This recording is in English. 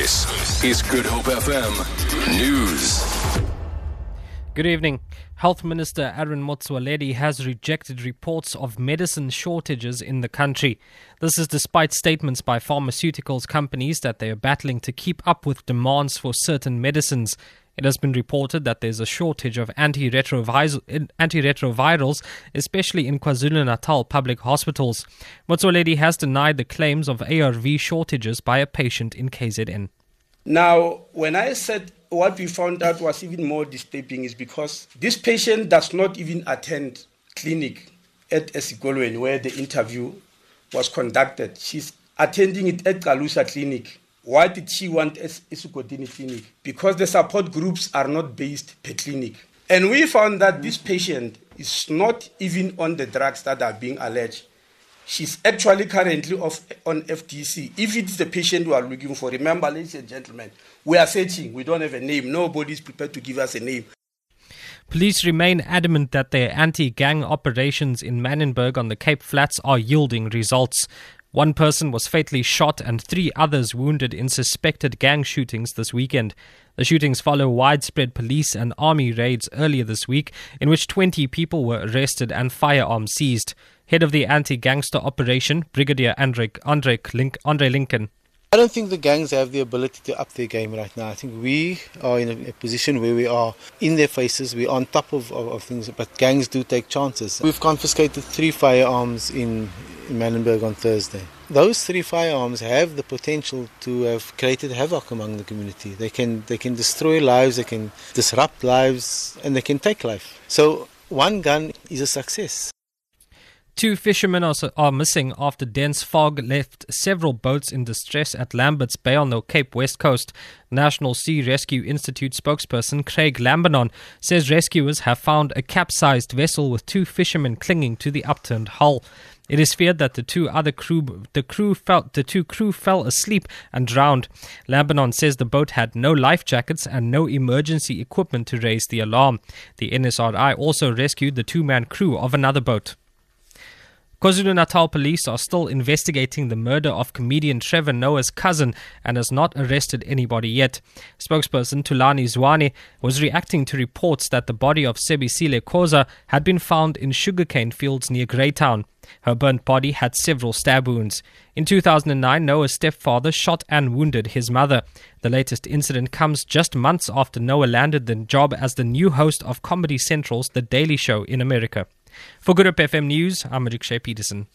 This is Good Hope FM News. Good evening. Health Minister Aaron Motsoaledi has rejected reports of medicine shortages in the country. This is despite statements by pharmaceuticals companies that they are battling to keep up with demands for certain medicines. It has been reported that there's a shortage of antiretrovirals, especially in KwaZulu Natal public hospitals. Motsoaledi has denied the claims of ARV shortages by a patient in KZN. Now, when I said what we found out was even more disturbing is because this patient does not even attend clinic at Esikolweni where the interview was conducted. She's attending it at Kalusa Clinic. Why did she want Esukotini Clinic? Because the support groups are not based per clinic. And we found that this patient is not even on the drugs that are being alleged. She's actually currently off on FTC. If it's the patient we are looking for, remember, ladies and gentlemen, we are searching. We don't have a name. Nobody is prepared to give us a name. Police remain adamant that their anti gang operations in Manenberg on the Cape Flats are yielding results. One person was fatally shot and three others wounded in suspected gang shootings this weekend. The shootings follow widespread police and army raids earlier this week, in which 20 people were arrested and firearms seized. Head of the anti gangster operation, Brigadier Andre, Andre, Link, Andre Lincoln. I don't think the gangs have the ability to up their game right now. I think we are in a, a position where we are in their faces, we're on top of, of, of, things, but gangs do take chances. We've confiscated three firearms in, in on Thursday. Those three firearms have the potential to have created havoc among the community. They can, they can destroy lives, they can disrupt lives, and they can take life. So one gun is a success. Two fishermen are, are missing after dense fog left several boats in distress at Lambert's Bay on the Cape West Coast. National Sea Rescue Institute spokesperson Craig Lambinon says rescuers have found a capsized vessel with two fishermen clinging to the upturned hull. It is feared that the two other crew, the crew felt the two crew fell asleep and drowned. Lambinon says the boat had no life jackets and no emergency equipment to raise the alarm. The NSRI also rescued the two-man crew of another boat. KwaZulu Natal police are still investigating the murder of comedian Trevor Noah's cousin and has not arrested anybody yet. Spokesperson Thulani Zwane was reacting to reports that the body of Sebisile Khoza had been found in sugarcane fields near Greytown. Her burnt body had several stab wounds. In 2009, Noah's stepfather shot and wounded his mother. The latest incident comes just months after Noah landed the job as the new host of Comedy Central's The Daily Show in America. For Good Hope FM News, I'm Rikshay Peterson.